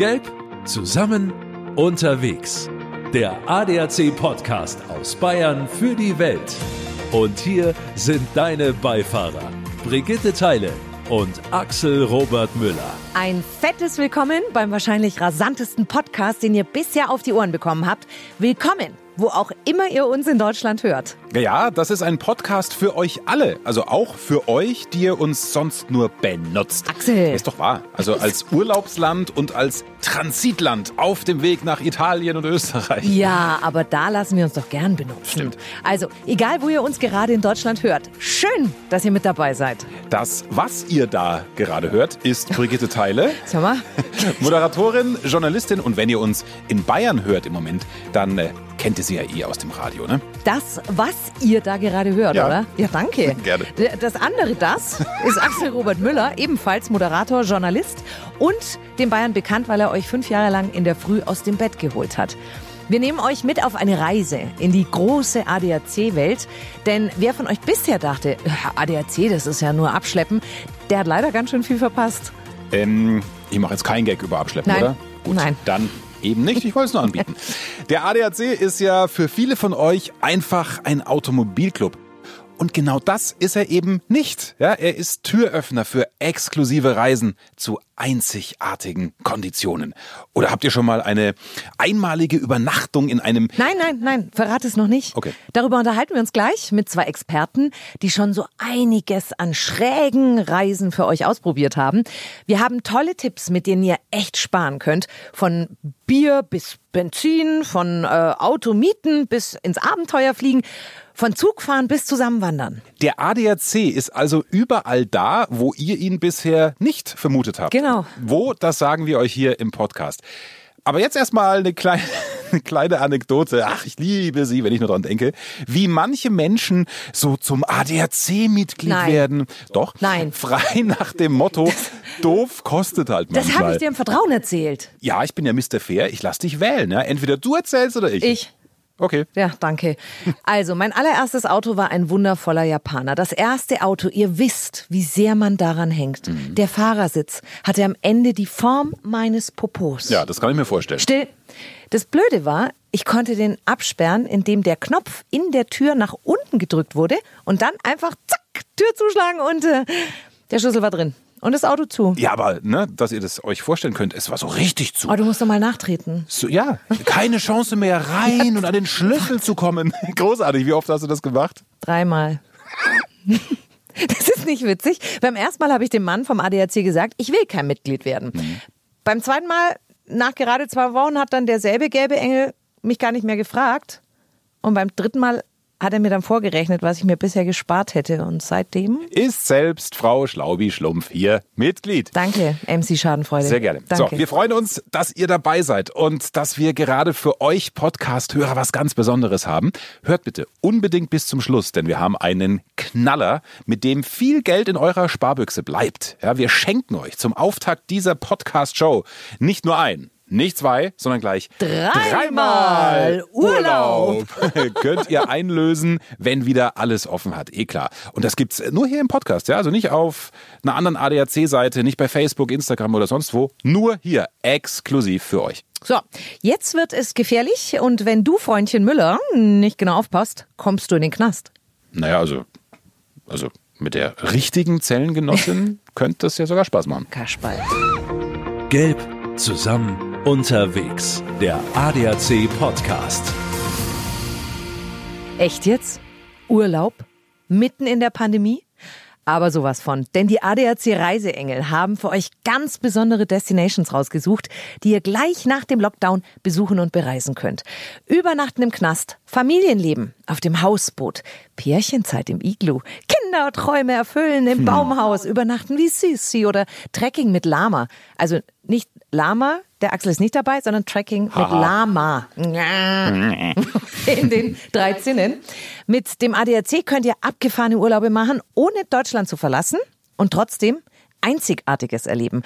Gelb, zusammen, unterwegs. Der ADAC Podcast aus Bayern für die Welt. Und hier sind deine Beifahrer, Brigitte Teile und Axel Robert Müller. Ein fettes Willkommen beim wahrscheinlich rasantesten Podcast, den ihr bisher auf die Ohren bekommen habt. Willkommen wo auch immer ihr uns in Deutschland hört. Ja, das ist ein Podcast für euch alle. Also auch für euch, die ihr uns sonst nur benutzt. Axel. Ist doch wahr. Also als Urlaubsland und als Transitland auf dem Weg nach Italien und Österreich. Ja, aber da lassen wir uns doch gern benutzen. Stimmt. Also, egal wo ihr uns gerade in Deutschland hört, schön, dass ihr mit dabei seid. Das, was ihr da gerade hört, ist Brigitte Teile. Sag mal. Moderatorin, Journalistin und wenn ihr uns in Bayern hört im Moment, dann äh, kennt ihr sie ja eh aus dem Radio, ne? Das, was ihr da gerade hört, Ja. oder? Ja, danke. Gerne. Das andere, das, ist Axel Robert Müller, ebenfalls Moderator, Journalist und dem Bayern bekannt, weil er euch fünf Jahre lang in der Früh aus dem Bett geholt hat. Wir nehmen euch mit auf eine Reise in die große ADAC-Welt. Denn wer von euch bisher dachte, ADAC, das ist ja nur Abschleppen, der hat leider ganz schön viel verpasst. Ähm, ich mache jetzt keinen Gag über Abschleppen, Nein. oder? Gut, Nein. dann eben nicht. Ich wollte es nur anbieten. Der ADAC ist ja für viele von euch einfach ein Automobilclub. Und genau das ist er eben nicht. Ja, er ist Türöffner für exklusive Reisen zu einzigartigen Konditionen. Oder habt ihr schon mal eine einmalige Übernachtung in einem Nein, nein, nein, verrate es noch nicht. Okay. Darüber unterhalten wir uns gleich mit zwei Experten, die schon so einiges an schrägen Reisen für euch ausprobiert haben. Wir haben tolle Tipps, mit denen ihr echt sparen könnt. Von Bier bis Benzin, von äh, Automieten bis ins Abenteuer fliegen, von Zugfahren bis zusammenwandern. Der ADAC ist also überall da, wo ihr ihn bisher nicht vermutet habt. Genau. Wo, das sagen wir euch hier im Podcast. Aber jetzt erstmal eine kleine, eine kleine Anekdote. Ach, ich liebe sie, wenn ich nur dran denke. Wie manche Menschen so zum ADAC-Mitglied werden. Doch. Nein. Frei nach dem Motto, doof kostet halt Das manchmal. habe ich dir im Vertrauen erzählt. ja, ich bin ja Mr. Fair. Ich lass dich wählen. Ja? Entweder du erzählst oder ich. Ich. Okay. Ja, danke. Also, mein allererstes Auto war ein wundervoller Japaner. Das erste Auto, ihr wisst, wie sehr man daran hängt. Mhm. Der Fahrersitz hatte am Ende die Form meines Popos. Ja, das kann ich mir vorstellen. Still. Das Blöde war, ich konnte den absperren, indem der Knopf in der Tür nach unten gedrückt wurde und dann einfach zack, Tür zuschlagen und äh, der Schlüssel war drin. Und das Auto zu. Ja, aber ne, dass ihr das euch vorstellen könnt, es war so richtig zu. Oh, du musst doch mal nachtreten. So, ja, keine Chance mehr rein und an den Schlüssel zu kommen. Großartig. Wie oft hast du das gemacht? Dreimal. Das ist nicht witzig. Beim ersten Mal habe ich dem Mann vom ADAC gesagt, ich will kein Mitglied werden. Beim zweiten Mal, nach gerade zwei Wochen, hat dann derselbe gelbe Engel mich gar nicht mehr gefragt. Und beim dritten Mal hat er mir dann vorgerechnet, was ich mir bisher gespart hätte. Und seitdem, Ist selbst Frau Schlaubi-Schlumpf hier Mitglied. danke, MC Schadenfreude. Sehr gerne. Danke. So, wir freuen uns, dass ihr dabei seid und dass wir gerade für euch Podcast-Hörer was ganz Besonderes haben. Hört bitte unbedingt bis zum Schluss, denn wir haben einen Knaller, mit dem viel Geld in eurer Sparbüchse bleibt. Ja, wir schenken euch zum Auftakt dieser Podcast-Show nicht nur ein, nicht zwei, sondern gleich Dreimal Urlaub. Könnt ihr einlösen, wenn wieder alles offen hat. Eh klar. Und das gibt's nur hier im Podcast, ja. Also nicht auf einer anderen ADAC-Seite, nicht bei Facebook, Instagram oder sonst wo. Nur hier, exklusiv für euch. So, jetzt wird es gefährlich und wenn du, Freundchen Müller, nicht genau aufpasst, kommst du in den Knast. Naja, also, also mit der richtigen Zellengenossin könnte das ja sogar Spaß machen. Kasperl. Gelb, zusammen, unterwegs. Der ADAC Podcast. Echt jetzt? Urlaub? Mitten in der Pandemie? Aber sowas von. Denn die ADAC Reiseengel haben für euch ganz besondere Destinations rausgesucht, die ihr gleich nach dem Lockdown besuchen und bereisen könnt. Übernachten im Knast, Familienleben auf dem Hausboot, Pärchenzeit im Iglu, Kinderträume erfüllen im Baumhaus, übernachten wie Sisi oder Trekking mit Lama. Also nicht Lama, der Axel ist nicht dabei, sondern Trekking mit Lama. In den drei Zinnen. Mit dem ADAC könnt ihr abgefahrene Urlaube machen, ohne Deutschland zu verlassen und trotzdem Einzigartiges erleben.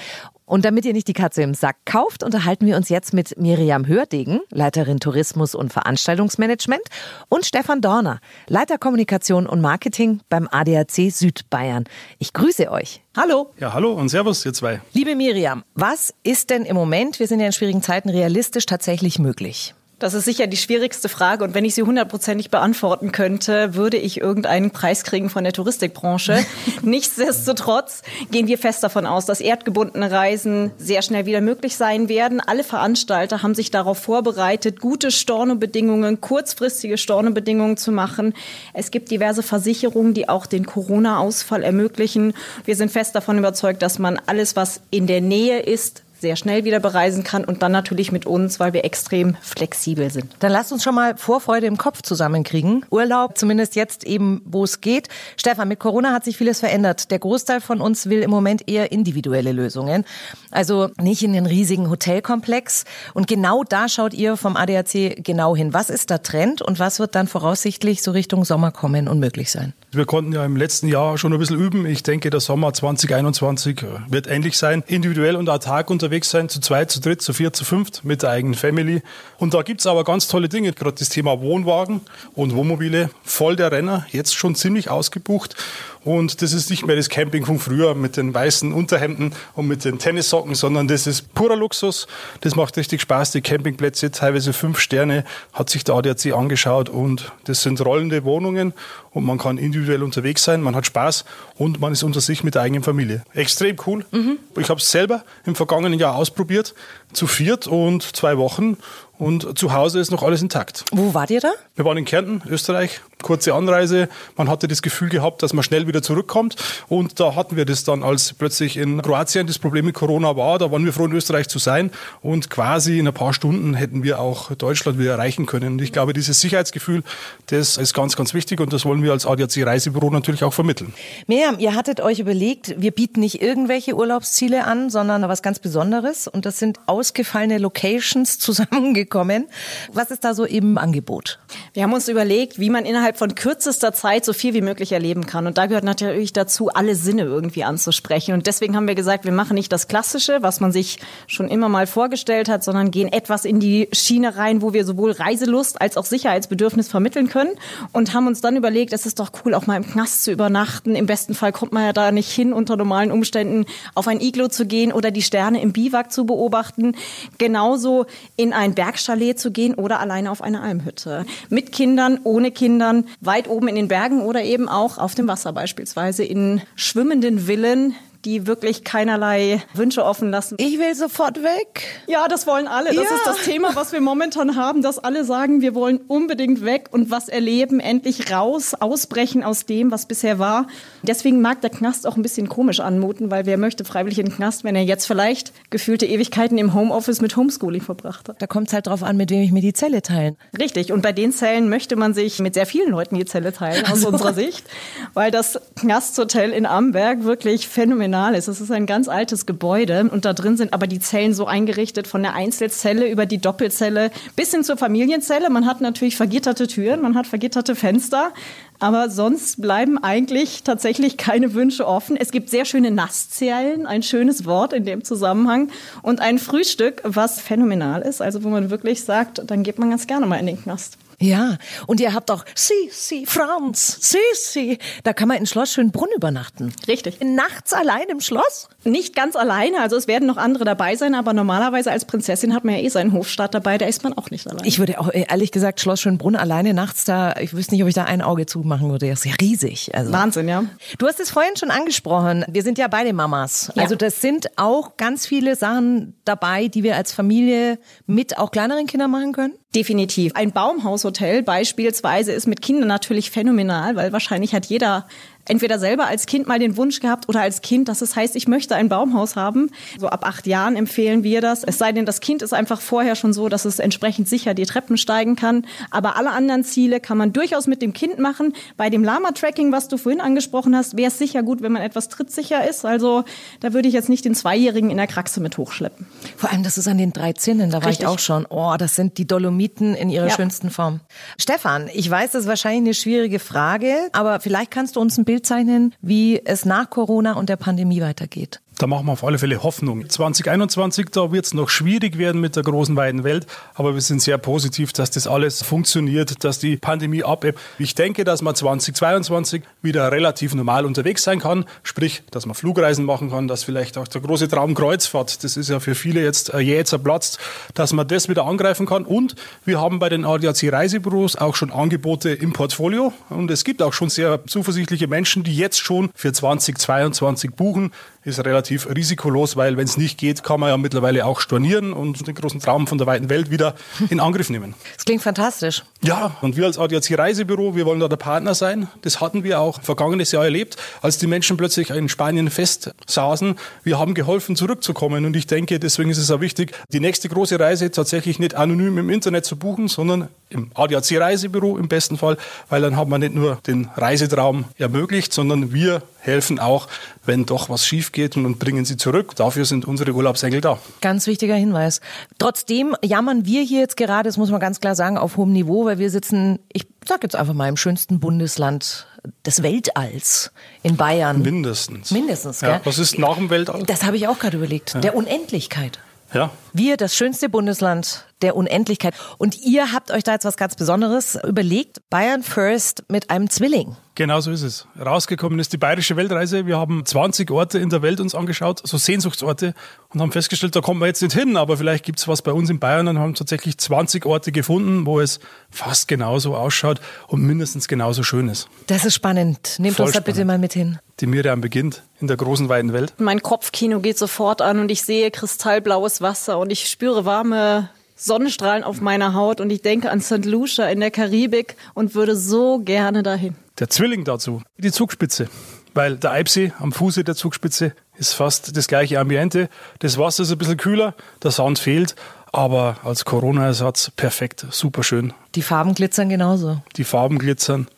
Und damit ihr nicht die Katze im Sack kauft, unterhalten wir uns jetzt mit Miriam Hördegen, Leiterin Tourismus und Veranstaltungsmanagement, und Stefan Dorner, Leiter Kommunikation und Marketing beim ADAC Südbayern. Ich grüße euch. Hallo. Ja, hallo und Servus, ihr zwei. Liebe Miriam, was ist denn im Moment, wir sind ja in schwierigen Zeiten, realistisch tatsächlich möglich? Das ist sicher die schwierigste Frage. Und wenn ich sie hundertprozentig beantworten könnte, würde ich irgendeinen Preis kriegen von der Touristikbranche. Nichtsdestotrotz gehen wir fest davon aus, dass erdgebundene Reisen sehr schnell wieder möglich sein werden. Alle Veranstalter haben sich darauf vorbereitet, gute Stornobedingungen, kurzfristige Stornobedingungen zu machen. Es gibt diverse Versicherungen, die auch den Corona-Ausfall ermöglichen. Wir sind fest davon überzeugt, dass man alles, was in der Nähe ist, sehr schnell wieder bereisen kann und dann natürlich mit uns, weil wir extrem flexibel sind. Dann lasst uns schon mal Vorfreude im Kopf zusammenkriegen. Urlaub, zumindest jetzt eben, wo es geht. Stefan, mit Corona hat sich vieles verändert. Der Großteil von uns will im Moment eher individuelle Lösungen. Also nicht in den riesigen Hotelkomplex. Und genau da schaut ihr vom ADAC genau hin. Was ist der Trend und was wird dann voraussichtlich so Richtung Sommer kommen und möglich sein? Wir konnten ja im letzten Jahr schon ein bisschen üben. Ich denke, der Sommer 2021 äh, wird ähnlich sein. Individuell und autark unterwegs sein, zu zweit, zu dritt, zu vier, zu fünft mit der eigenen Family. Und da gibt's aber ganz tolle Dinge. Gerade das Thema Wohnwagen und Wohnmobile, voll der Renner, jetzt schon ziemlich ausgebucht. Und das ist nicht mehr das Camping von früher mit den weißen Unterhemden und mit den Tennissocken, sondern das ist purer Luxus. Das macht richtig Spaß. Die Campingplätze, teilweise fünf Sterne, hat sich der ADAC angeschaut und das sind rollende Wohnungen und man kann individuell unterwegs sein, man hat Spaß und man ist unter sich mit der eigenen Familie. Extrem cool. Mhm. Ich habe es selber im vergangenen Jahr ausprobiert, zu viert und zwei Wochen und zu Hause ist noch alles intakt. Wo wart ihr da? Wir waren in Kärnten, Österreich. Kurze Anreise. Man hatte das Gefühl gehabt, dass man schnell wieder zurückkommt. Und da hatten wir das dann, als plötzlich in Kroatien das Problem mit Corona war. Da waren wir froh, in Österreich zu sein. Und quasi in ein paar Stunden hätten wir auch Deutschland wieder erreichen können. Und ich glaube, dieses Sicherheitsgefühl, das ist ganz, ganz wichtig. Und das wollen wir als ADAC Reisebüro natürlich auch vermitteln. Miriam, ihr hattet euch überlegt, wir bieten nicht irgendwelche Urlaubsziele an, sondern was ganz Besonderes. Und das sind ausgefallene Locations zusammengekommen gekommen. Was ist da so im Angebot? Wir haben uns überlegt, wie man innerhalb von kürzester Zeit so viel wie möglich erleben kann. Und da gehört natürlich dazu, alle Sinne irgendwie anzusprechen. Und deswegen haben wir gesagt, wir machen nicht das Klassische, was man sich schon immer mal vorgestellt hat, sondern gehen etwas in die Schiene rein, wo wir sowohl Reiselust als auch Sicherheitsbedürfnis vermitteln können. Und haben uns dann überlegt, es ist doch cool, auch mal im Knast zu übernachten. Im besten Fall kommt man ja da nicht hin, unter normalen Umständen auf ein Iglo zu gehen oder die Sterne im Biwak zu beobachten. Genauso in ein Berg Bergchalet zu gehen oder alleine auf eine Almhütte. Mit Kindern, ohne Kindern, weit oben in den Bergen oder eben auch auf dem Wasser beispielsweise in schwimmenden Villen, die wirklich keinerlei Wünsche offen lassen. Ich will sofort weg. Ja, das wollen alle. Das ja. ist das Thema, was wir momentan haben, dass alle sagen, wir wollen unbedingt weg und was erleben, endlich raus, ausbrechen aus dem, was bisher war. Deswegen mag der Knast auch ein bisschen komisch anmuten, weil wer möchte freiwillig in den Knast, wenn er jetzt vielleicht gefühlte Ewigkeiten im Homeoffice mit Homeschooling verbracht hat. Da kommt es halt drauf an, mit wem ich mir die Zelle teilen. Richtig. Und bei den Zellen möchte man sich mit sehr vielen Leuten die Zelle teilen, aus also. unserer Sicht, weil das Knasthotel in Amberg wirklich phänomenal phänomenal ist. Es ist ein ganz altes Gebäude und da drin sind aber die Zellen so eingerichtet von der Einzelzelle über die Doppelzelle bis hin zur Familienzelle. Man hat natürlich vergitterte Türen, man hat vergitterte Fenster, aber sonst bleiben eigentlich tatsächlich keine Wünsche offen. Es gibt sehr schöne Nasszellen, ein schönes Wort in dem Zusammenhang und ein Frühstück, was phänomenal ist, also wo man wirklich sagt, dann geht man ganz gerne mal in den Knast. Ja, und ihr habt auch Sisi, Franz, Sisi. Da kann man in Schloss Schönbrunn übernachten. Richtig. Nachts allein im Schloss? Nicht ganz alleine, also es werden noch andere dabei sein, aber normalerweise als Prinzessin hat man ja eh seinen Hofstaat dabei, da ist man auch nicht allein. Ich würde auch ehrlich gesagt Schloss Schönbrunn alleine nachts da, ich wüsste nicht, ob ich da ein Auge zumachen würde. Das ist ja riesig. Also. Wahnsinn, ja. Du hast es vorhin schon angesprochen. Wir sind ja beide Mamas. Ja. Also das sind auch ganz viele Sachen dabei, die wir als Familie mit auch kleineren Kindern machen können. Definitiv. Ein Baumhaushotel beispielsweise ist mit Kindern natürlich phänomenal, weil wahrscheinlich hat jeder entweder selber als Kind mal den Wunsch gehabt oder als Kind, dass es heißt, ich möchte ein Baumhaus haben. So ab acht Jahren empfehlen wir das. Es sei denn, das Kind ist einfach vorher schon so, dass es entsprechend sicher die Treppen steigen kann. Aber alle anderen Ziele kann man durchaus mit dem Kind machen. Bei dem Lama-Tracking, was du vorhin angesprochen hast, wäre es sicher gut, wenn man etwas trittsicher ist. Also da würde ich jetzt nicht den Zweijährigen in der Kraxe mit hochschleppen. Vor allem, das ist an den drei Zinnen, da war Richtig. ich auch schon. Oh, das sind die Dolomiten in ihrer ja. schönsten Form. Stefan, ich weiß, das ist wahrscheinlich eine schwierige Frage, aber vielleicht kannst du uns ein Bild Bild zeichnen, wie es nach Corona und der Pandemie weitergeht? Da machen wir auf alle Fälle Hoffnung. 2021, da wird es noch schwierig werden mit der großen weiten Welt, aber wir sind sehr positiv, dass das alles funktioniert, dass die Pandemie abebbt. Ich denke, dass man 2022 wieder relativ normal unterwegs sein kann, sprich, dass man Flugreisen machen kann, dass vielleicht auch der große Traum Kreuzfahrt, das ist ja für viele jetzt äh, jäh zerplatzt, dass man das wieder angreifen kann. Und wir haben bei den ADAC Reisebüros auch schon Angebote im Portfolio. Und es gibt auch schon sehr zuversichtliche Menschen, die jetzt schon für 2022 buchen ist relativ risikolos, weil wenn es nicht geht, kann man ja mittlerweile auch stornieren und den großen Traum von der weiten Welt wieder in Angriff nehmen. Das klingt fantastisch. Ja, und wir als ADAC Reisebüro, wir wollen da der Partner sein. Das hatten wir auch vergangenes Jahr erlebt, als die Menschen plötzlich in Spanien fest saßen. Wir haben geholfen, zurückzukommen und ich denke, deswegen ist es auch wichtig, die nächste große Reise tatsächlich nicht anonym im Internet zu buchen, sondern im ADAC Reisebüro im besten Fall, weil dann hat man nicht nur den Reisetraum ermöglicht, sondern wir helfen auch, wenn doch was schief geht und bringen sie zurück. Dafür sind unsere Urlaubsengel da. Ganz wichtiger Hinweis. Trotzdem jammern wir hier jetzt gerade, das muss man ganz klar sagen, auf hohem Niveau, weil wir sitzen, ich sag jetzt einfach mal, im schönsten Bundesland des Weltalls in Bayern. Mindestens. Mindestens, gell? Ja, was ist nach dem Weltall? Das habe ich auch gerade überlegt. Ja. Der Unendlichkeit. Ja. Wir, das schönste Bundesland der Unendlichkeit. Und ihr habt euch da jetzt was ganz Besonderes überlegt. Bayern First mit einem Zwilling. Genau so ist es. Rausgekommen ist die bayerische Weltreise. Wir haben 20 Orte in der Welt uns angeschaut, so Sehnsuchtsorte, und haben festgestellt, da kommen wir jetzt nicht hin, aber vielleicht gibt es was bei uns in Bayern und haben tatsächlich 20 Orte gefunden, wo es fast genauso ausschaut und mindestens genauso schön ist. Das ist spannend. Nehmt Voll uns da bitte mal mit hin. Die Miriam beginnt in der großen, weiten Welt. Mein Kopfkino geht sofort an und ich sehe kristallblaues Wasser und ich spüre warme Sonnenstrahlen auf meiner Haut und ich denke an St. Lucia in der Karibik und würde so gerne dahin. Der Zwilling dazu, die Zugspitze. Weil der Eibsee am Fuße der Zugspitze ist fast das gleiche Ambiente. Das Wasser ist ein bisschen kühler, der Sand fehlt, aber als Corona-Ersatz perfekt, super schön. Die Farben glitzern genauso. Die Farben glitzern,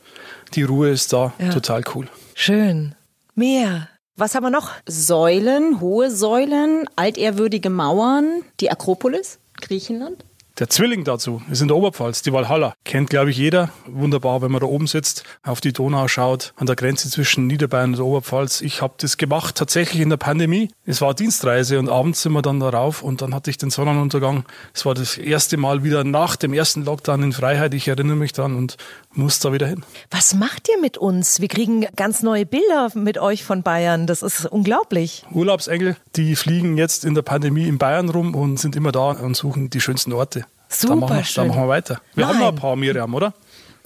die Ruhe ist da, Ja. total cool. Schön. Meer. Was haben wir noch? Säulen, hohe Säulen, altehrwürdige Mauern, die Akropolis, Griechenland. Der Zwilling dazu ist in der Oberpfalz, die Walhalla. Kennt, glaube ich, jeder. Wunderbar, wenn man da oben sitzt, auf die Donau schaut, an der Grenze zwischen Niederbayern und der Oberpfalz. Ich habe das gemacht tatsächlich in der Pandemie. Es war Dienstreise und abends sind wir dann darauf und dann hatte ich den Sonnenuntergang. Es war das erste Mal wieder nach dem ersten Lockdown in Freiheit. Ich erinnere mich dran und muss da wieder hin. Was macht ihr mit uns? Wir kriegen ganz neue Bilder mit euch von Bayern. Das ist unglaublich. Urlaubsengel, die fliegen jetzt in der Pandemie in Bayern rum und sind immer da und suchen die schönsten Orte. Super da machen wir, schön. Da machen wir weiter. Wir haben noch ein Nein. paar, Miriam, oder?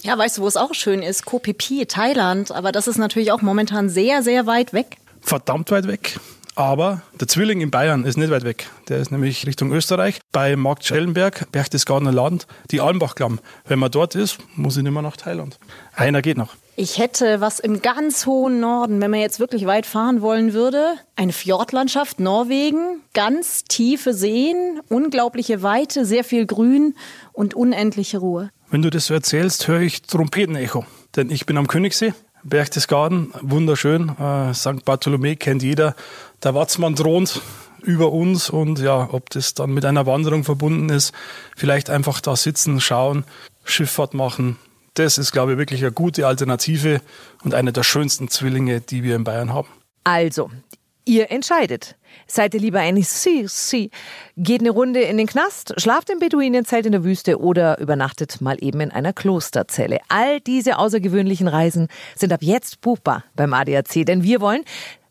Ja, weißt du, wo es auch schön ist? Koh Phi Phi, Thailand. Aber das ist natürlich auch momentan sehr, sehr weit weg. verdammt weit weg. Aber der Zwilling in Bayern ist nicht weit weg. Der ist nämlich Richtung Österreich bei Markt Schellenberg, Berchtesgadener Land, die Almbachklamm. Wenn man dort ist, muss ich nicht mehr nach Thailand. Einer geht noch. Ich hätte was im ganz hohen Norden, wenn man jetzt wirklich weit fahren wollen würde. Eine Fjordlandschaft, Norwegen, ganz tiefe Seen, unglaubliche Weite, sehr viel Grün und unendliche Ruhe. Wenn du das so erzählst, höre ich Trompetenecho. Denn ich bin am Königssee, Berchtesgaden, wunderschön. Äh, St. Bartholomä kennt jeder. Der Watzmann thront über uns und ja, ob das dann mit einer Wanderung verbunden ist, vielleicht einfach da sitzen, schauen, Schifffahrt machen. Das ist, glaube ich, wirklich eine gute Alternative und eine der schönsten Zwillinge, die wir in Bayern haben. Also, ihr entscheidet. Seid ihr lieber ein Sie, Sie, geht eine Runde in den Knast, schlaft im Beduinenzelt in der Wüste oder übernachtet mal eben in einer Klosterzelle. All diese außergewöhnlichen Reisen sind ab jetzt buchbar beim ADAC, denn wir wollen,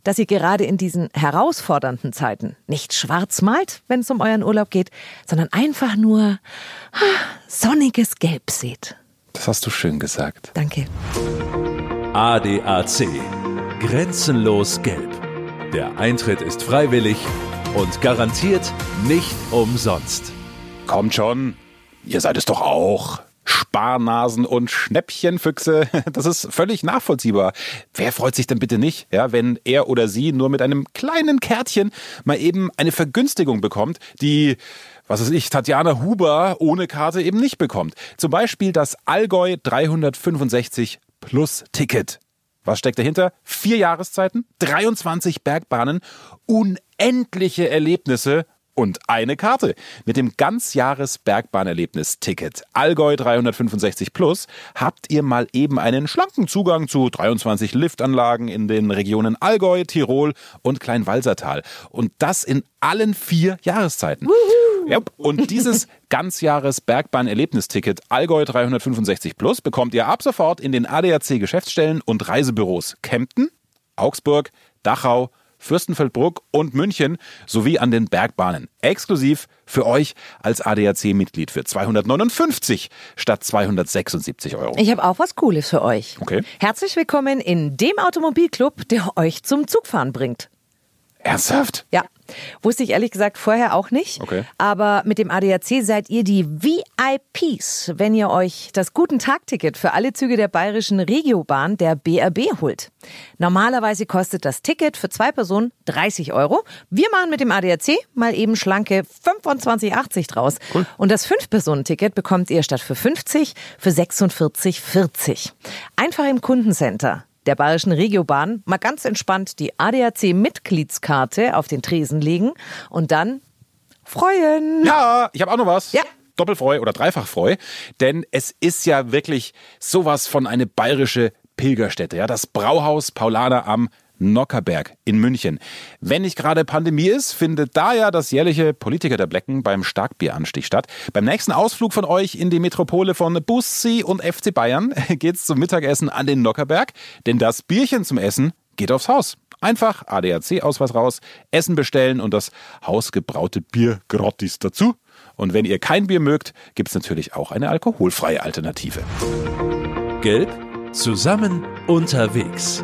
dass ihr gerade in diesen herausfordernden Zeiten nicht schwarz malt, wenn es um euren Urlaub geht, sondern einfach nur ah, sonniges Gelb seht. Das hast du schön gesagt. Danke. ADAC. Grenzenlos gelb. Der Eintritt ist freiwillig und garantiert nicht umsonst. Kommt schon. Ihr seid es doch auch. Sparnasen und Schnäppchenfüchse, das ist völlig nachvollziehbar. Wer freut sich denn bitte nicht, ja, wenn er oder sie nur mit einem kleinen Kärtchen mal eben eine Vergünstigung bekommt, die, was weiß ich, Tatjana Huber ohne Karte eben nicht bekommt. Zum Beispiel das Allgäu 365 Plus Ticket. Was steckt dahinter? Vier Jahreszeiten, 23 Bergbahnen, unendliche Erlebnisse und eine Karte. Mit dem Ganzjahres-Bergbahnerlebnis-Ticket Allgäu 365 Plus habt ihr mal eben einen schlanken Zugang zu 23 Liftanlagen in den Regionen Allgäu, Tirol und Kleinwalsertal. Und das in allen vier Jahreszeiten. Ja, und dieses Ganzjahres-Bergbahn-Erlebnisticket Allgäu 365 Plus bekommt ihr ab sofort in den ADAC-Geschäftsstellen und Reisebüros Kempten, Augsburg, Dachau, Fürstenfeldbruck und München sowie an den Bergbahnen. Exklusiv für euch als ADAC-Mitglied für 259 statt 276 Euro. Ich habe auch was Cooles für euch. Okay. Herzlich willkommen in dem Automobilclub, der euch zum Zugfahren bringt. Ernsthaft? Ja, wusste ich ehrlich gesagt vorher auch nicht. Okay. Aber mit dem ADAC seid ihr die VIPs, wenn ihr euch das Guten Tag-Ticket für alle Züge der bayerischen Regiobahn, der BRB, holt. Normalerweise kostet das Ticket für zwei Personen 30 Euro. Wir machen mit dem ADAC mal eben schlanke 25,80 draus. Und das Fünf-Personen-Ticket bekommt ihr statt für 50 für 46,40. Einfach im Kundencenter der Bayerischen Regiobahn mal ganz entspannt die ADAC-Mitgliedskarte auf den Tresen legen und dann freuen. Ja, ich habe auch noch was. Ja. Doppelfreu oder Dreifachfreu, denn es ist ja wirklich sowas von eine bayerische Pilgerstätte, ja, das Brauhaus Paulaner am Nockerberg in München. Wenn nicht gerade Pandemie ist, findet da ja das jährliche Politiker der Blecken beim Starkbieranstich statt. Beim nächsten Ausflug von euch in die Metropole von Bussi und FC Bayern geht's zum Mittagessen an den Nockerberg, denn das Bierchen zum Essen geht aufs Haus. Einfach ADAC-Ausweis raus, Essen bestellen und das hausgebraute Bier gratis dazu. Und wenn ihr kein Bier mögt, gibt's natürlich auch eine alkoholfreie Alternative. Gelb, zusammen unterwegs.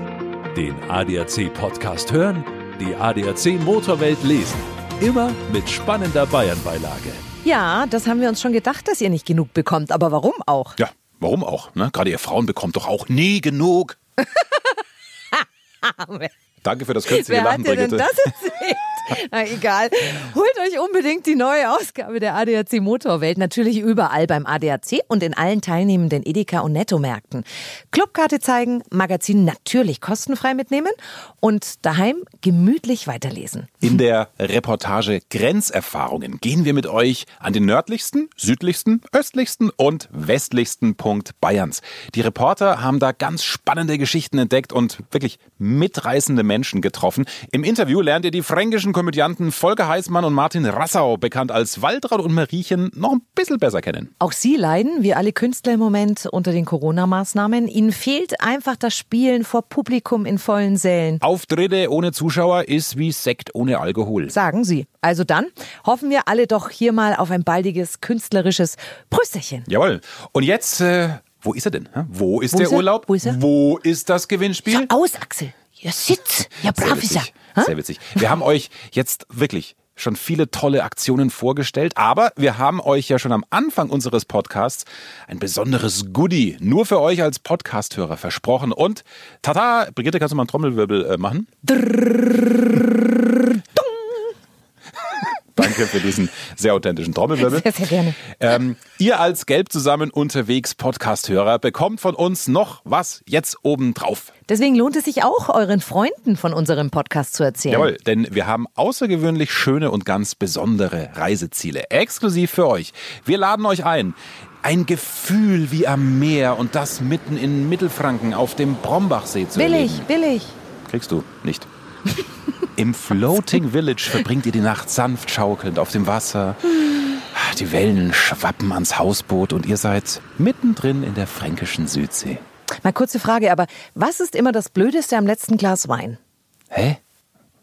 Den ADAC-Podcast hören, die ADAC Motorwelt lesen. Immer mit spannender Bayern-Beilage. Ja, das haben wir uns schon gedacht, dass ihr nicht genug bekommt. Aber warum auch? Ja, warum auch? Ne? Gerade ihr Frauen bekommt doch auch nie genug. Danke für das künstliche Wer Lachen, hat dir denn Brigitte. das erzählt? Na egal. Holt euch unbedingt die neue Ausgabe der ADAC Motorwelt. Natürlich überall beim ADAC und in allen teilnehmenden Edeka und Netto-Märkten. Clubkarte zeigen, Magazin natürlich kostenfrei mitnehmen und daheim gemütlich weiterlesen. In der Reportage Grenzerfahrungen gehen wir mit euch an den nördlichsten, südlichsten, östlichsten und westlichsten Punkt Bayerns. Die Reporter haben da ganz spannende Geschichten entdeckt und wirklich mitreißende Menschen getroffen. Im Interview lernt ihr die fränkischen Komödianten Volker Heißmann und Martin Rassau, bekannt als Waldraud und Mariechen, noch ein bisschen besser kennen. Auch sie leiden, wie alle Künstler im Moment, unter den Corona-Maßnahmen. Ihnen fehlt einfach das Spielen vor Publikum in vollen Sälen. Auftritte ohne Zuschauer ist wie Sekt ohne Alkohol. Sagen Sie. Also dann hoffen wir alle doch hier mal auf ein baldiges künstlerisches Prüsterchen. Jawohl. Und jetzt, äh, wo ist er denn? Wo ist Wo der ist? Urlaub? Wo ist er? Wo ist das Gewinnspiel? Aus, Axel. Ja, sitz. Ja, brav ist er. Sehr witzig. Wir haben euch jetzt wirklich schon viele tolle Aktionen vorgestellt, aber wir haben euch ja schon am Anfang unseres Podcasts ein besonderes Goodie nur für euch als Podcasthörer versprochen. Und tata, Brigitte, kannst du mal einen Trommelwirbel äh, machen? Danke für diesen sehr authentischen Trommelwirbel. Sehr, sehr gerne. Ähm, ihr als Gelb zusammen unterwegs Podcasthörer bekommt von uns noch was jetzt oben drauf. Deswegen lohnt es sich auch, euren Freunden von unserem Podcast zu erzählen. Jawohl, denn wir haben außergewöhnlich schöne und ganz besondere Reiseziele exklusiv für euch. Wir laden euch ein. Ein Gefühl wie am Meer und das mitten in Mittelfranken auf dem Brombachsee zu Will erleben. ich. Kriegst du nicht. Im Floating Village verbringt ihr die Nacht sanft schaukelnd auf dem Wasser. Die Wellen schwappen ans Hausboot und ihr seid mittendrin in der fränkischen Südsee. Mal kurze Frage, aber was ist immer das Blödeste am letzten Glas Wein? Hä?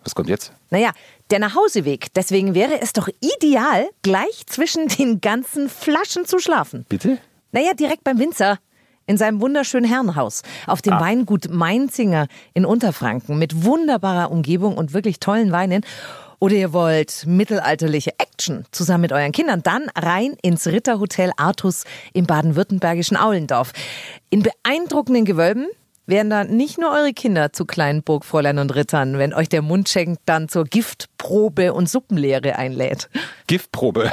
Was kommt jetzt? Naja, der Nachhauseweg. Deswegen wäre es doch ideal, gleich zwischen den ganzen Flaschen zu schlafen. Bitte? Naja, direkt beim Winzer. In seinem wunderschönen Herrenhaus. Auf dem Weingut Mainzinger in Unterfranken. Mit wunderbarer Umgebung und wirklich tollen Weinen. Oder ihr wollt mittelalterliche Action zusammen mit euren Kindern, dann rein ins Ritterhotel Artus im baden-württembergischen Aulendorf. In beeindruckenden Gewölben wären da nicht nur eure Kinder zu kleinen Burgfräulein und Rittern, wenn euch der Mundschenk dann zur Giftprobe und Suppenlehre einlädt. Giftprobe.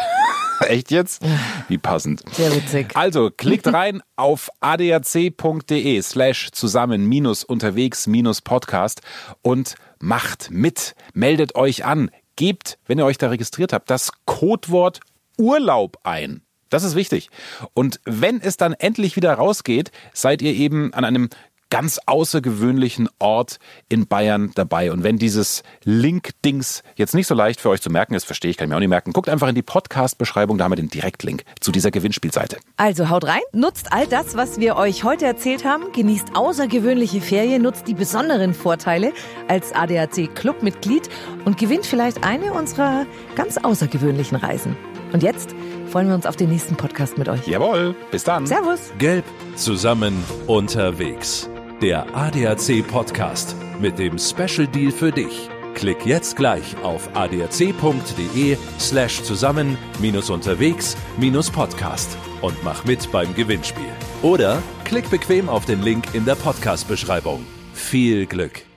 Echt jetzt? Wie passend. Sehr witzig. Also klickt rein auf adac.de slash zusammen minus unterwegs minus Podcast und macht mit. Meldet euch an. gebt, wenn ihr euch da registriert habt, das Codewort Urlaub ein. Das ist wichtig. Und wenn es dann endlich wieder rausgeht, seid ihr eben an einem ganz außergewöhnlichen Ort in Bayern dabei. Und wenn dieses Link-Dings jetzt nicht so leicht für euch zu merken ist, verstehe ich, kann ich mir auch nicht merken, guckt einfach in die Podcast-Beschreibung, da haben wir den Direktlink zu dieser Gewinnspielseite. Also haut rein, nutzt all das, was wir euch heute erzählt haben, genießt außergewöhnliche Ferien, nutzt die besonderen Vorteile als ADAC-Clubmitglied und gewinnt vielleicht eine unserer ganz außergewöhnlichen Reisen. Und jetzt freuen wir uns auf den nächsten Podcast mit euch. Jawohl, bis dann. Servus. Gelb zusammen unterwegs. Der ADAC Podcast mit dem Special Deal für dich. Klick jetzt gleich auf adac.de slash zusammen minus unterwegs minus Podcast und mach mit beim Gewinnspiel. Oder klick bequem auf den Link in der Podcast-Beschreibung. Viel Glück!